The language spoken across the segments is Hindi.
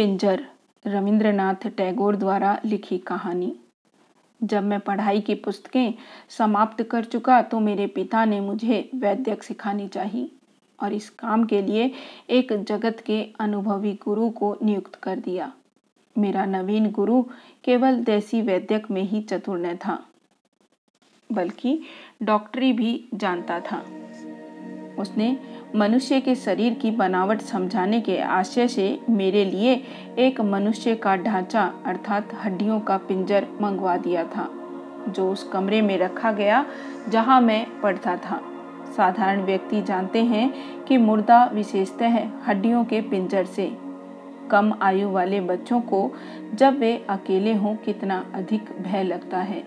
पिंजर रविंद्रनाथ टैगोर द्वारा लिखी कहानी। जब मैं पढ़ाई की पुस्तकें समाप्त कर चुका तो मेरे पिता ने मुझे वैद्यक सिखानी चाहिए और इस काम के लिए एक जगत के अनुभवी गुरु को नियुक्त कर दिया। मेरा नवीन गुरु केवल देसी वैद्यक में ही चतुर न था, बल्कि डॉक्टरी भी जानता था। उसने मनुष्य के शरीर की बनावट समझाने के आशय से मेरे लिए एक मनुष्य का ढांचा अर्थात हड्डियों का पिंजर मंगवा दिया था, जो उस कमरे में रखा गया जहाँ मैं पढ़ता था। साधारण व्यक्ति जानते हैं कि मुर्दा विशेषतः हड्डियों के पिंजर से। कम आयु वाले बच्चों को जब वे अकेले हों कितना अधिक भय लगता है।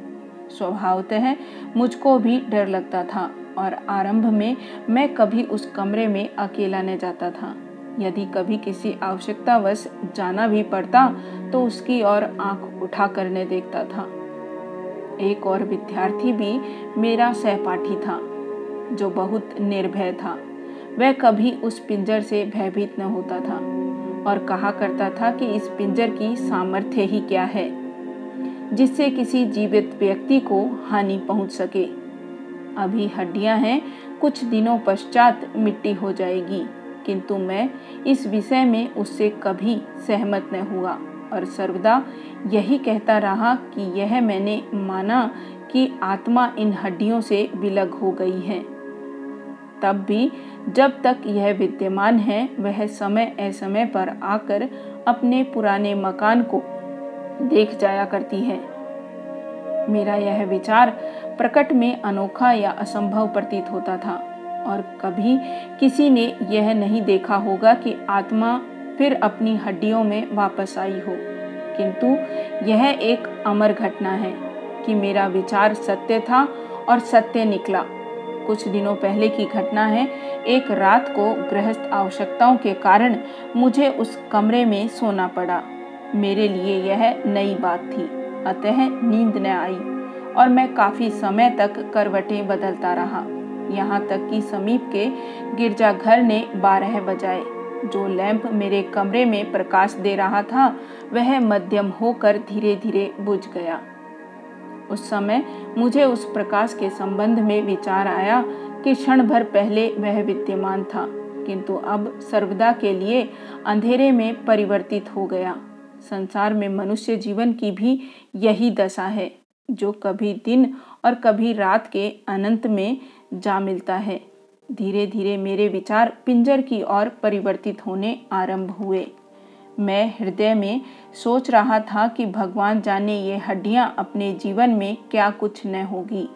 स्वभावतः मुझको भी डर लगता था। और आरंभ में मैं कभी उस कमरे में अकेला न जाता था। यदि कभी किसी आवश्यकतावश जाना भी पड़ता तो उसकी ओर आँख उठा करने देखता था। एक और विद्यार्थी भी मेरा सहपाठी था, जो बहुत निर्भय था। वह कभी उस पिंजर से भयभीत न होता था और कहा करता था कि इस पिंजर की सामर्थ्य ही क्या है, जिससे किसी जीवित व्यक्ति को हानि पहुँच सके। अभी हड्डियाँ हैं, कुछ दिनों पश्चात मिट्टी हो जाएगी। किंतु मैं इस विषय में उससे कभी सहमत न हुआ और सर्वदा यही कहता रहा कि यह मैंने माना कि आत्मा इन हड्डियों से विलग हो गई है। तब भी जब तक यह विद्यमान है, वह समय असमय पर आकर अपने पुराने मकान को देख जाया करती है। मेरा यह विचार प्रकट में अनोखा या असंभव प्रतीत होता था। और कभी किसी ने यह नहीं देखा होगा कि आत्मा फिर अपनी हड्डियों में वापस आई हो। किंतु यह एक अमर घटना है कि मेरा विचार सत्य था और सत्य निकला। कुछ दिनों पहले की घटना है। एक रात को गृहस्थ आवश्यकताओं के कारण मुझे उस कमरे में सोना पड़ा। मेरे लिए यह नई बात थी। अतः नींद न आई और मैं काफ़ी समय तक करवटें बदलता रहा। यहाँ तक कि समीप के गिरजाघर ने बारह बजाए। जो लैंप मेरे कमरे में प्रकाश दे रहा था, वह मध्यम होकर धीरे धीरे बुझ गया। उस समय मुझे उस प्रकाश के संबंध में विचार आया कि क्षण भर पहले वह विद्यमान था, किंतु अब सर्वदा के लिए अंधेरे में परिवर्तित हो गया। संसार में मनुष्य जीवन की भी यही दशा है, जो कभी दिन और कभी रात के अनंत में जा मिलता है। धीरे धीरे मेरे विचार पिंजर की ओर परिवर्तित होने आरंभ हुए। मैं हृदय में सोच रहा था कि भगवान जाने ये हड्डियाँ अपने जीवन में क्या कुछ न होगी।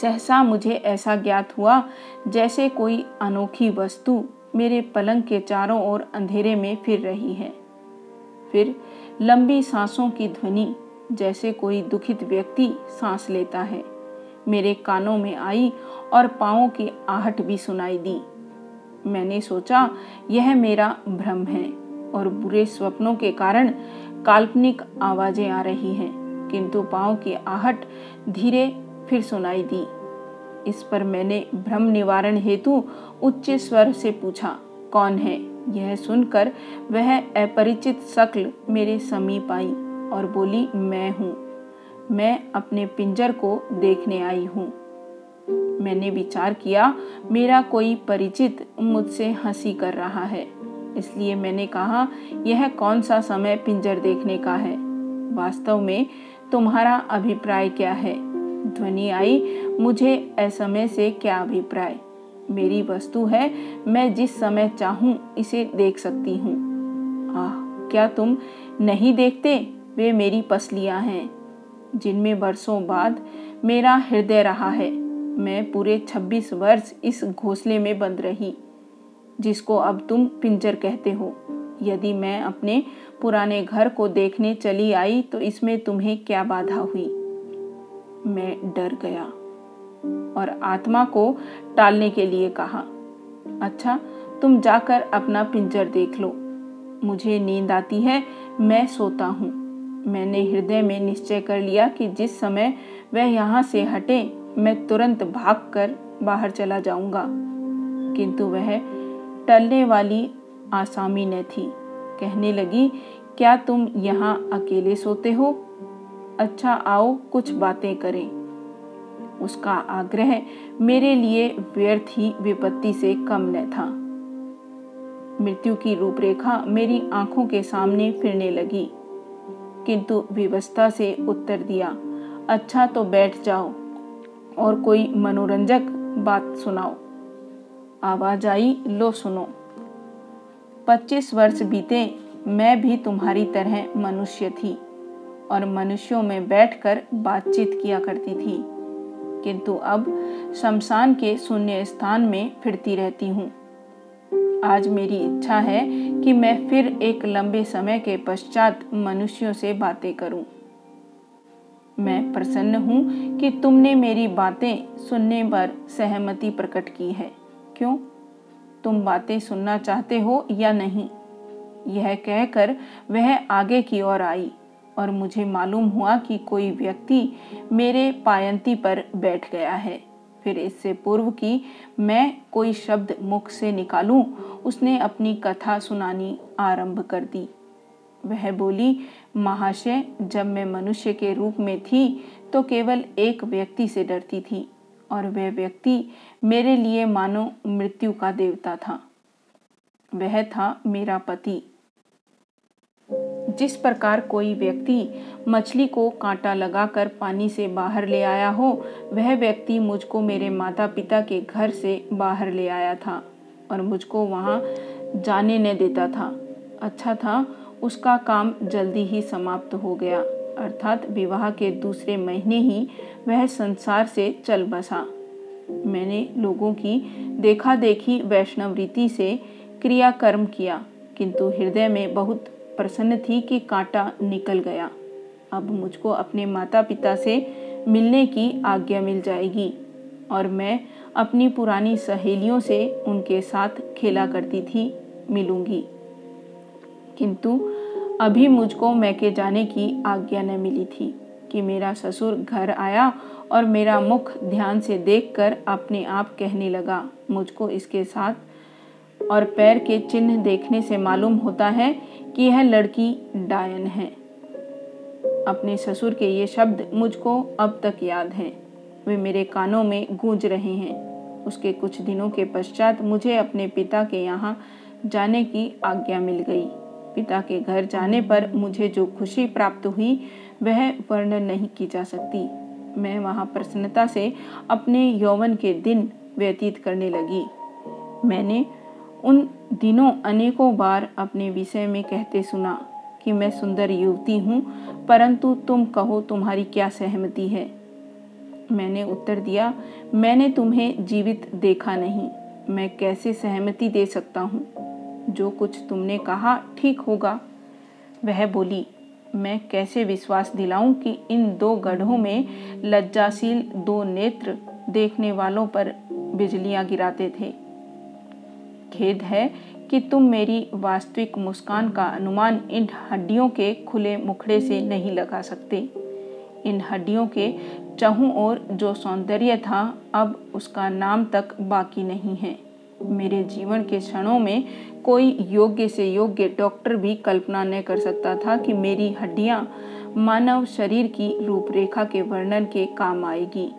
सहसा मुझे ऐसा ज्ञात हुआ, जैसे कोई अनोखी वस्तु मेरे पलंग के चारों ओर अंधेरे में फिर रही है। फिर लंबी सांसों की ध्वनि जैसे कोई दुखित व्यक्ति सांस लेता है। मेरे कानों में आई और पाओ की आहट भी सुनाई दी। मैंने सोचा, यह मेरा भ्रम है और बुरे स्वप्नों के कारण काल्पनिक आवाज़ें आ रही हैं, किंतु पाओ की आहट धीरे फिर सुनाई दी। इस पर मैंने भ्रम निवारण हेतु उच्च स्वर से पूछा, कौन है? यह सुनकर वह अपरिचित शक्ल मेरे समीप आई और बोली, मैं हूँ। मैं अपने पिंजर को देखने आई हूँ। मैंने विचार किया, मेरा कोई परिचित मुझसे हँसी कर रहा है। इसलिए मैंने कहा, यह कौन सा समय पिंजर देखने का है? वास्तव में तुम्हारा अभिप्राय क्या है? ध्वनि आई, मुझे असमय से क्या अभिप्राय? मेरी वस्तु है, मैं जिस समय चाहूँ इसे देख सकती हूँ। आह, क्या तुम नहीं देखते? वे मेरी पसलियाँ हैं, जिनमें बरसों बाद मेरा हृदय रहा है। मैं पूरे 26 वर्ष इस घोंसले में बंद रही, जिसको अब तुम पिंजर कहते हो। यदि मैं अपने पुराने घर को देखने चली आई तो इसमें तुम्हें क्या बाधा हुई? मैं डर गया। और आत्मा को टालने के लिए कहा अच्छा तुम जाकर अपना पिंजर देख लो। मुझे नींद आती है, मैं सोता हूँ। मैंने हृदय में निश्चय कर लिया कि जिस समय वह यहाँ से हटे, मैं तुरंत भागकर बाहर चला जाऊँगा। किंतु वह टलने वाली आसामी न थी। कहने लगी, क्या तुम यहाँ अकेले सोते हो? अच्छा आओ, कुछ बातें करें। उसका आग्रह मेरे लिए व्यर्थ ही विपत्ति से कम न था। मृत्यु की रूपरेखा मेरी आँखों के सामने फिरने लगी। किंतु व्यवस्था से उत्तर दिया अच्छा तो बैठ जाओ और कोई मनोरंजक बात सुनाओ। आवाज़ आई, लो सुनो। पच्चीस वर्ष बीते, मैं भी तुम्हारी तरह मनुष्य थी और मनुष्यों में बैठकर बातचीत किया करती थी। किंतु अब शमशान के शून्य स्थान में फिरती रहती हूँ। आज मेरी इच्छा है कि मैं फिर एक लंबे समय के पश्चात मनुष्यों से बातें करूँ। मैं प्रसन्न हूँ कि तुमने मेरी बातें सुनने पर सहमति प्रकट की है। क्यों? तुम बातें सुनना चाहते हो या नहीं? यह कहकर वह आगे की ओर आई। और मुझे मालूम हुआ कि कोई व्यक्ति मेरे पायंती पर बैठ गया है। फिर इससे पूर्व कि मैं कोई शब्द मुख से निकालूं, उसने अपनी कथा सुनानी आरंभ कर दी। वह बोली महाशय जब मैं मनुष्य के रूप में थी तो केवल एक व्यक्ति से डरती थी और वह व्यक्ति मेरे लिए मानो मृत्यु का देवता था। वह था मेरा पति। जिस प्रकार कोई व्यक्ति मछली को कांटा लगाकर पानी से बाहर ले आया हो, वह व्यक्ति मुझको मेरे माता पिता के घर से बाहर ले आया था और मुझको वहाँ जाने न देता था। अच्छा था, उसका काम जल्दी ही समाप्त हो गया। अर्थात विवाह के दूसरे महीने ही वह संसार से चल बसा। मैंने लोगों की देखा देखी वैष्णव रीति से क्रियाकर्म किया, किंतु हृदय में बहुत प्रसन्न थी कि कांटा निकल गया। अब मुझको अपने माता पिता से मिलने की आज्ञा मिल जाएगी और मैं अपनी पुरानी सहेलियों से उनके साथ खेला करती थी, मिलूँगी। किंतु अभी मुझको मैके जाने की आज्ञा न मिली थी कि मेरा ससुर घर आया और मेरा मुख ध्यान से देखकर अपने आप कहने लगा। मुझको इसके साथ और पैर के चिन्ह देखने से मालूम होता है कि यह लड़की डायन है। अपने ससुर के ये शब्द मुझको अब तक याद हैं। वे मेरे कानों में गूंज रहे हैं। उसके कुछ दिनों के पश्चात मुझे अपने पिता के यहाँ जाने की आज्ञा मिल गई। पिता के घर जाने पर मुझे जो खुशी प्राप्त हुई, वह वर्णन नहीं की जा सकती। मैं वहाँ प्रसन्नता से अपने यौवन के दिन व्यतीत करने लगी। मैंने उन दिनों अनेकों बार अपने विषय में कहते सुना कि मैं सुंदर युवती हूँ, परंतु तुम कहो तुम्हारी क्या सहमति है? मैंने उत्तर दिया, मैंने तुम्हें जीवित देखा नहीं। मैं कैसे सहमति दे सकता हूँ? जो कुछ तुमने कहा ठीक होगा। वह बोली, मैं कैसे विश्वास दिलाऊं कि इन दो गढ़ों में लज्जाशील दो नेत्र देखने वालों पर बिजलियाँ गिराते थे? खेद है कि तुम मेरी वास्तविक मुस्कान का अनुमान इन हड्डियों के खुले मुखड़े से नहीं लगा सकते। इन हड्डियों के चहु और जो सौंदर्य था, अब उसका नाम तक बाकी नहीं है। मेरे जीवन के क्षणों में कोई योग्य से योग्य डॉक्टर भी कल्पना न कर सकता था कि मेरी हड्डियाँ मानव शरीर की रूपरेखा के वर्णन के काम आएगी।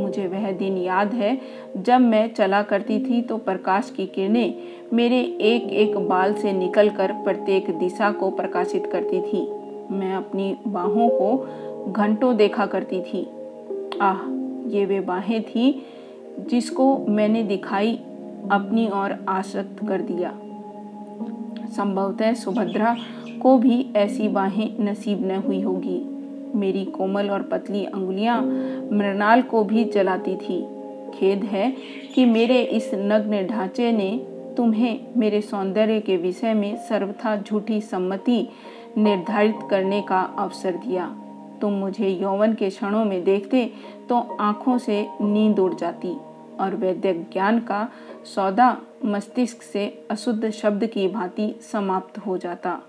मुझे वह दिन याद है, जब मैं चला करती थी तो प्रकाश की किरणें मेरे एक एक बाल से निकलकर प्रत्येक दिशा को प्रकाशित करती थी। मैं अपनी बाहों को घंटों देखा करती थी। आह, ये वे बाहें थी जिसको मैंने दिखाई, अपनी ओर आसक्त कर दिया। संभवतः सुभद्रा को भी ऐसी बाहें नसीब न हुई होगी। मेरी कोमल और पतली अंगुलियाँ मृणाल को भी जलाती थी। खेद है कि मेरे इस नग्न ढांचे ने तुम्हें मेरे सौंदर्य के विषय में सर्वथा झूठी सम्मति निर्धारित करने का अवसर दिया। तुम मुझे यौवन के क्षणों में देखते तो आँखों से नींद उड़ जाती और वैद्य ज्ञान का सौदा मस्तिष्क से अशुद्ध शब्द की भांति समाप्त हो जाता।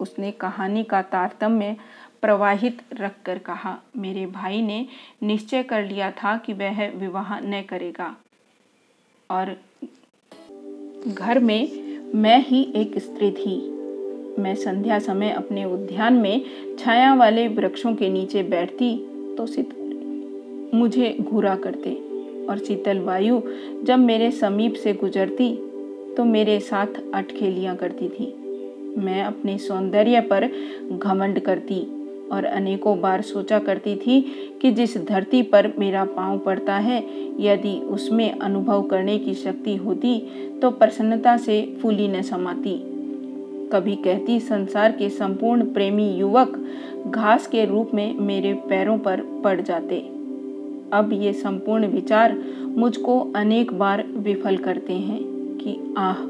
उसने कहानी का तारतम्य प्रवाहित रखकर कहा, मेरे भाई ने निश्चय कर लिया था कि वह विवाह न करेगा। और घर में मैं ही एक स्त्री थी। मैं संध्या समय अपने उद्यान में छाया वाले वृक्षों के नीचे बैठती तो सितारे मुझे घूरा करते। और शीतल वायु जब मेरे समीप से गुजरती तो मेरे साथ अटखेलियाँ करती थी। मैं अपने सौंदर्य पर घमंड करती और अनेकों बार सोचा करती थी कि जिस धरती पर मेरा पाँव पड़ता है, यदि उसमें अनुभव करने की शक्ति होती तो प्रसन्नता से फूली न समाती। कभी कहती, संसार के संपूर्ण प्रेमी युवक घास के रूप में मेरे पैरों पर पड़ जाते। अब ये संपूर्ण विचार मुझको अनेक बार विफल करते हैं कि आह,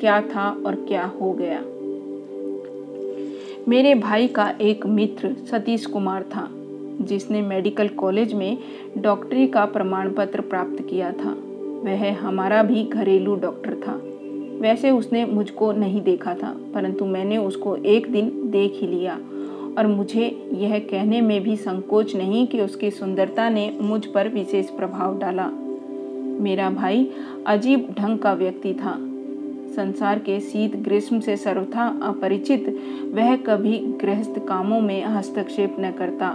क्या था और क्या हो गया। मेरे भाई का एक मित्र सतीश कुमार था, जिसने मेडिकल कॉलेज में डॉक्टरी का प्रमाण पत्र प्राप्त किया था। वह हमारा भी घरेलू डॉक्टर था। वैसे उसने मुझको नहीं देखा था, परंतु मैंने उसको एक दिन देख ही लिया। और मुझे यह कहने में भी संकोच नहीं कि उसकी सुंदरता ने मुझ पर विशेष प्रभाव डाला। मेरा भाई अजीब ढंग का व्यक्ति था संसार के शीत ग्रीष्म से सर्वथा अपरिचित, वह कभी गृहस्थ कामों में हस्तक्षेप न करता।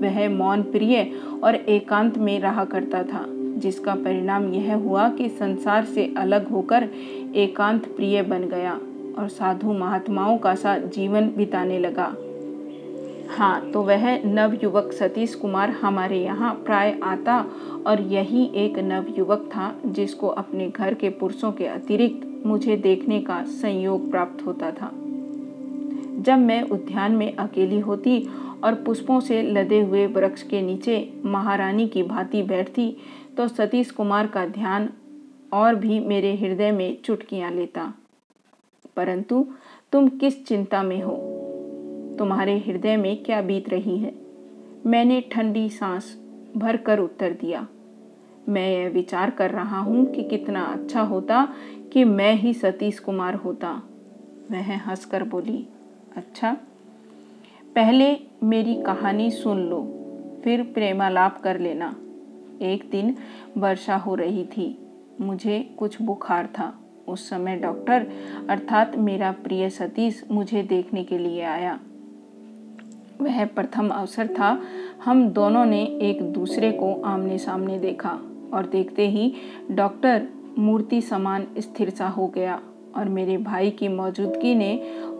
वह मौन प्रिय और एकांत में रहा करता था, जिसका परिणाम यह हुआ कि संसार से अलग होकर एकांत प्रिय बन गया और साधु महात्माओं का सा जीवन बिताने लगा। हाँ तो वह नवयुवक सतीश कुमार हमारे यहाँ प्राय आता और यही एक नवयुवक था जिसको अपने घर के पुरुषों के अतिरिक्त मुझे देखने का संयोग प्राप्त होता था। जब मैं उद्यान में अकेली होती और पुष्पों से लदे हुए वृक्ष के नीचे महारानी की भांति बैठती तो सतीश कुमार का ध्यान और भी मेरे हृदय में चुटकियाँ लेता। परंतु तुम किस चिंता में हो? तुम्हारे हृदय में क्या बीत रही है? मैंने ठंडी सांस भर कर उत्तर दिया। मैं यह विचार कर रहा हूँ कि कितना अच्छा होता कि मैं ही सतीश कुमार होता। वह हंसकर बोली अच्छा पहले मेरी कहानी सुन लो, फिर प्रेमालाप कर लेना। एक दिन वर्षा हो रही थी। मुझे कुछ बुखार था। उस समय डॉक्टर, अर्थात मेरा प्रिय सतीश, मुझे देखने के लिए आया। वह प्रथम अवसर था। हम दोनों ने एक दूसरे को आमने सामने देखा और देखते ही डॉक्टर मूर्ति समान स्थिर सा हो गया और मेरे भाई की मौजूदगी ने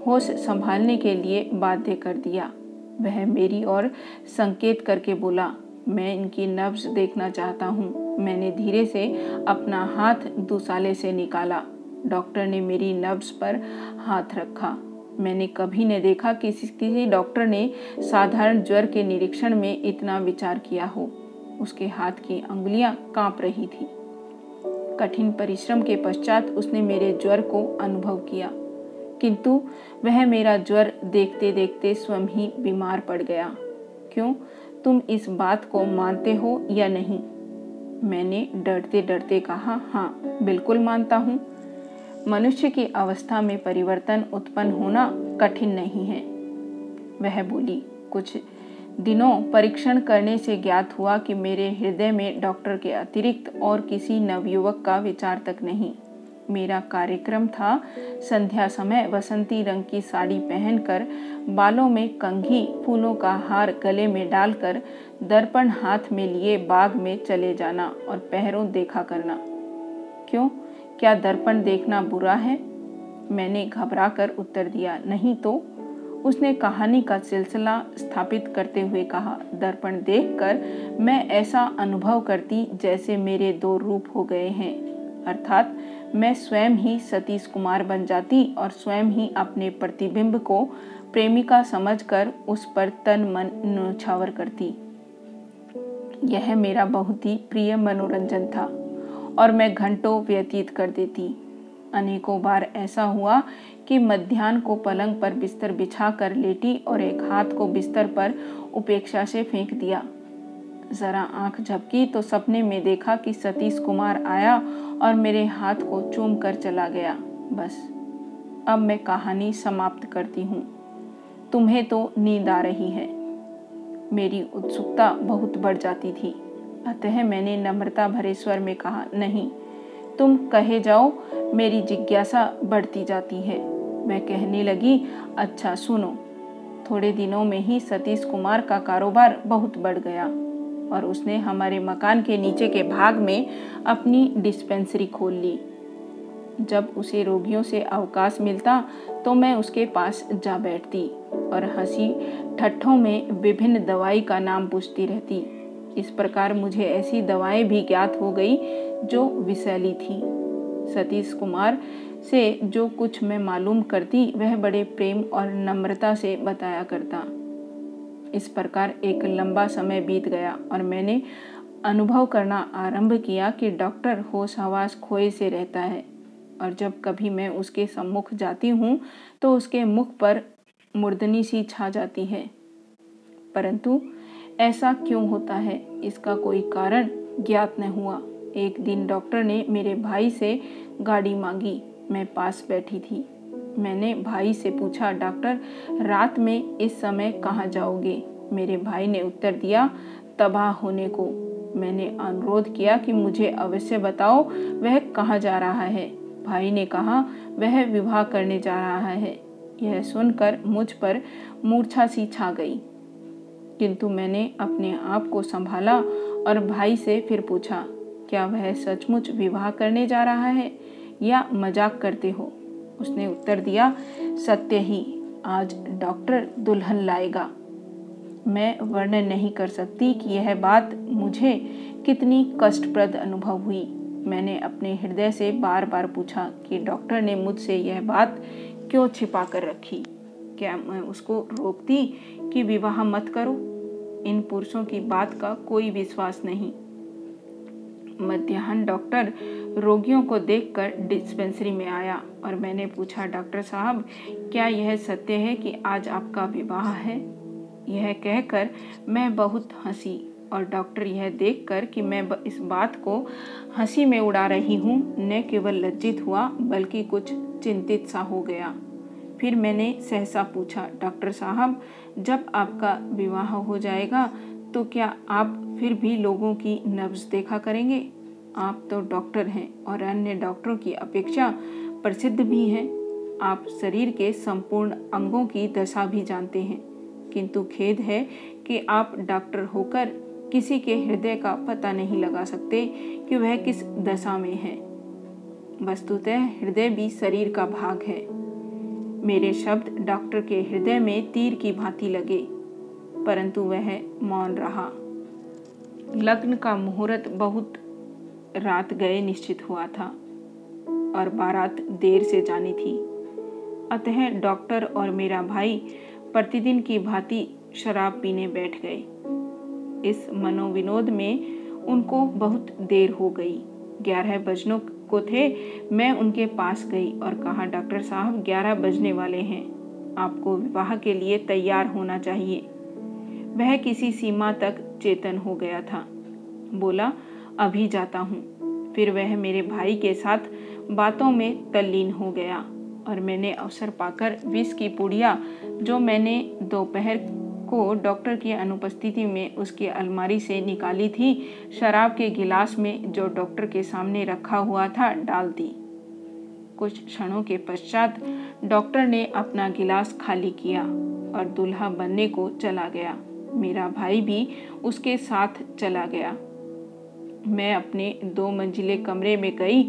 होश संभालने के लिए बाध्य कर दिया। वह मेरी ओर संकेत करके बोला, मैं इनकी नब्ज देखना चाहता हूँ। मैंने धीरे से अपना हाथ दुसाले से निकाला। डॉक्टर ने मेरी नब्ज पर हाथ रखा। मैंने कभी नहीं देखा कि किसी डॉक्टर ने साधारण ज्वर के निरीक्षण में इतना विचार किया हो। उसके हाथ की अंगुलियाँ काँप रही थी। कठिन परिश्रम के पश्चात उसने मेरे ज्वर को अनुभव किया। किंतु वह मेरा ज्वर देखते देखते स्वयं ही बीमार पड़ गया। क्यों? तुम इस बात को मानते हो या नहीं? मैंने डरते डरते कहा हाँ बिल्कुल मानता हूँ। मनुष्य की अवस्था में परिवर्तन उत्पन्न होना कठिन नहीं है। वह बोली, कुछ दिनों परीक्षण करने से ज्ञात हुआ कि मेरे हृदय में डॉक्टर के अतिरिक्त और किसी नवयुवक का विचार तक नहीं। मेरा कार्यक्रम था संध्या समय वसंती रंग की साड़ी पहनकर, बालों में कंघी, फूलों का हार गले में डालकर, दर्पण हाथ में लिए बाग में चले जाना और पहरों देखा करना। क्यों? क्या दर्पण देखना बुरा है? मैंने घबरा कर उत्तर दिया, नहीं तो। उसने कहानी का सिलसिला स्थापित करते हुए कहा, दर्पण देखकर मैं ऐसा अनुभव करती जैसे मेरे दो रूप हो गए हैं। अर्थात, मैं स्वयं ही सतीश कुमार बन जाती और स्वयं ही अपने प्रतिबिंब को प्रेमिका समझकर उस पर तन मन न्यौछावर करती। यह मेरा बहुत ही प्रिय मनोरंजन था। और मैं घंटों व्यतीत कर देती। अनेकों बार ऐसा हुआ कि मध्यान्ह को पलंग पर बिस्तर बिछा कर लेटी और एक हाथ को बिस्तर पर उपेक्षा से फेंक दिया। जरा आँख झपकी तो सपने में देखा कि सतीश कुमार आया और मेरे हाथ को चूम कर चला गया। बस, अब मैं कहानी समाप्त करती हूँ। तुम्हें तो नींद आ रही है। मेरी उत्सुकता बहुत बढ़ जाती थी। अतः मैंने नम्रता भरे स्वर में कहा, नहीं, तुम कहे जाओ, मेरी जिज्ञासा बढ़ती जाती है। मैं कहने लगी अच्छा सुनो, थोड़े दिनों में ही सतीश कुमार का कारोबार बहुत बढ़ गया और उसने हमारे मकान के नीचे के भाग में अपनी डिस्पेंसरी खोल ली। जब उसे रोगियों से अवकाश मिलता तो मैं उसके पास जा बैठती और हँसी ठट्ठों में विभिन्न दवाई का नाम पूछती रहती। इस प्रकार मुझे ऐसी दवाएँ भी ज्ञात हो गई जो विषैली थी। सतीश कुमार से जो कुछ मैं मालूम करती, वह बड़े प्रेम और नम्रता से बताया करता। इस प्रकार एक लंबा समय बीत गया और मैंने अनुभव करना आरंभ किया कि डॉक्टर होश हवास खोए से रहता है और जब कभी मैं उसके सम्मुख जाती हूँ तो उसके मुख पर मुर्दनी सी छा जाती है। परंतु ऐसा क्यों होता है? इसका कोई कारण ज्ञात न हुआ। एक दिन डॉक्टर ने मेरे भाई से गाड़ी मांगी। मैं पास बैठी थी। मैंने भाई से पूछा, डॉक्टर, रात में इस समय कहाँ जाओगे? मेरे भाई ने उत्तर दिया, तबाह होने को। मैंने अनुरोध किया कि मुझे अवश्य बताओ, वह कहाँ जा रहा है। भाई ने कहा, वह विवाह करने जा रहा है। यह सुनकर मुझ पर मूर्छा सी छा गई। किंतु मैंने अपने आप को संभाला और भाई से फिर पूछा, क्या वह सचमुच विवाह करने जा रहा है या मज़ाक करते हो? उसने उत्तर दिया, सत्य ही, आज डॉक्टर दुल्हन लाएगा। मैं वर्णन नहीं कर सकती कि यह बात मुझे कितनी कष्टप्रद अनुभव हुई। मैंने अपने हृदय से बार बार पूछा कि डॉक्टर ने मुझसे यह बात क्यों छिपा कर रखी? क्या मैं उसको रोकती कि विवाह मत करो? इन पुरुषों की बात का कोई विश्वास नहीं। मध्याह्न डॉक्टर रोगियों को देखकर डिस्पेंसरी में आया और मैंने पूछा, डॉक्टर साहब, क्या यह सत्य है कि आज आपका विवाह है? यह कहकर मैं बहुत हँसी और डॉक्टर यह देखकर कि मैं इस बात को हँसी में उड़ा रही हूँ। न केवल लज्जित हुआ, बल्कि कुछ चिंतित सा हो गया। फिर मैंने सहसा पूछा, डॉक्टर साहब, जब आपका विवाह हो जाएगा तो क्या आप फिर भी लोगों की नब्ज देखा करेंगे? आप तो डॉक्टर हैं और अन्य डॉक्टरों की अपेक्षा प्रसिद्ध भी हैं। आप शरीर के संपूर्ण अंगों की दशा भी जानते हैं। किंतु खेद है कि आप डॉक्टर होकर किसी के हृदय का पता नहीं लगा सकते कि वह किस दशा में है। वस्तुतः हृदय भी शरीर का भाग है। मेरे शब्द डॉक्टर के हृदय में तीर की भांति लगे, परंतु वह मौन रहा। लग्न का मुहूर्त बहुत रात गए निश्चित हुआ था और बारात देर से जानी थी। अतः डॉक्टर और मेरा भाई प्रतिदिन की भांति शराब पीने बैठ गए। इस मनोविनोद में उनको बहुत देर हो गई। ग्यारह बजनों को थे। मैं उनके पास गई और कहा, डॉक्टर साहब, ग्यारह बजने वाले हैं। आपको विवाह के लिए तैयार होना चाहिए। वह किसी सीमा तक चेतन हो गया था। बोला, अभी जाता हूँ। फिर वह मेरे भाई के साथ बातों में तल्लीन हो गया और मैंने अवसर पाकर विष की पुड़िया, जो मैंने दोपहर को डॉक्टर की अनुपस्थिति में उसकी अलमारी से निकाली थी। शराब के गिलास में जो डॉक्टर के सामने रखा हुआ था, डाल दी। कुछ क्षणों के पश्चात डॉक्टर ने अपना गिलास खाली किया और दूल्हा बनने को चला गया। मेरा भाई भी उसके साथ चला गया। मैं अपने दो मंजिले कमरे में गई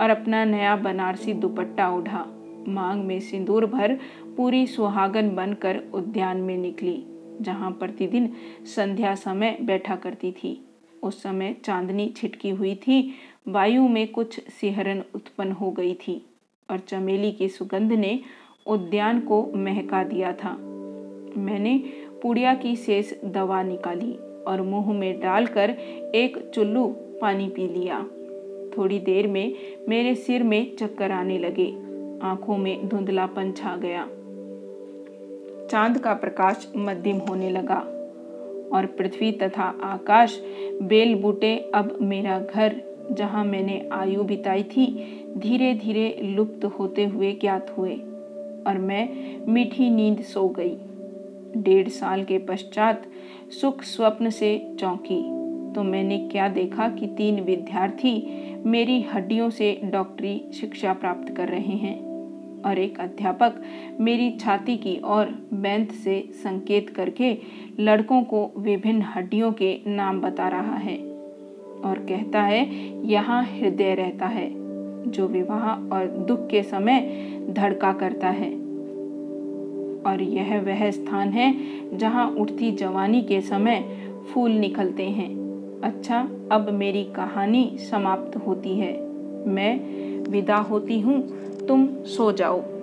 और अपना नया बनारसी दुपट्टा उठा। मांग में सिंदूर भर पूरी सुहागन बनकर उद्यान में निकली। जहाँ प्रतिदिन संध्या समय बैठा करती थी। उस समय चांदनी छिटकी हुई थी। वायु में कुछ सिहरन उत्पन्न हो गई थी और चमेली की सुगंध ने उद्यान को महका दिया था। मैंने पुड़िया की शेष दवा निकाली और मुँह में डालकर एक चुल्लू पानी पी लिया। थोड़ी देर में मेरे सिर में चक्कर आने लगे। आँखों में धुंधलापन छा गया। चाँद का प्रकाश मध्यम होने लगा और पृथ्वी तथा आकाश बेल बूटे अब मेरा घर, जहाँ मैंने आयु बिताई थी धीरे धीरे लुप्त होते हुए ज्ञात हुए और मैं मीठी नींद सो गई। डेढ़ साल के पश्चात सुख स्वप्न से चौंकी। तो मैंने क्या देखा कि तीन विद्यार्थी मेरी हड्डियों से डॉक्टरी शिक्षा प्राप्त कर रहे हैं? और एक अध्यापक मेरी छाती की ओर बेंत से संकेत करके लड़कों को विभिन्न हड्डियों के नाम बता रहा है और कहता है, यहाँ हृदय रहता है, जो विवाह और दुख के समय धड़का करता है। और यह वह स्थान है, जहाँ उठती जवानी के समय फूल निकलते हैं। अच्छा अब मेरी कहानी समाप्त होती है। मैं विदा होती हूँ। तुम सो जाओ।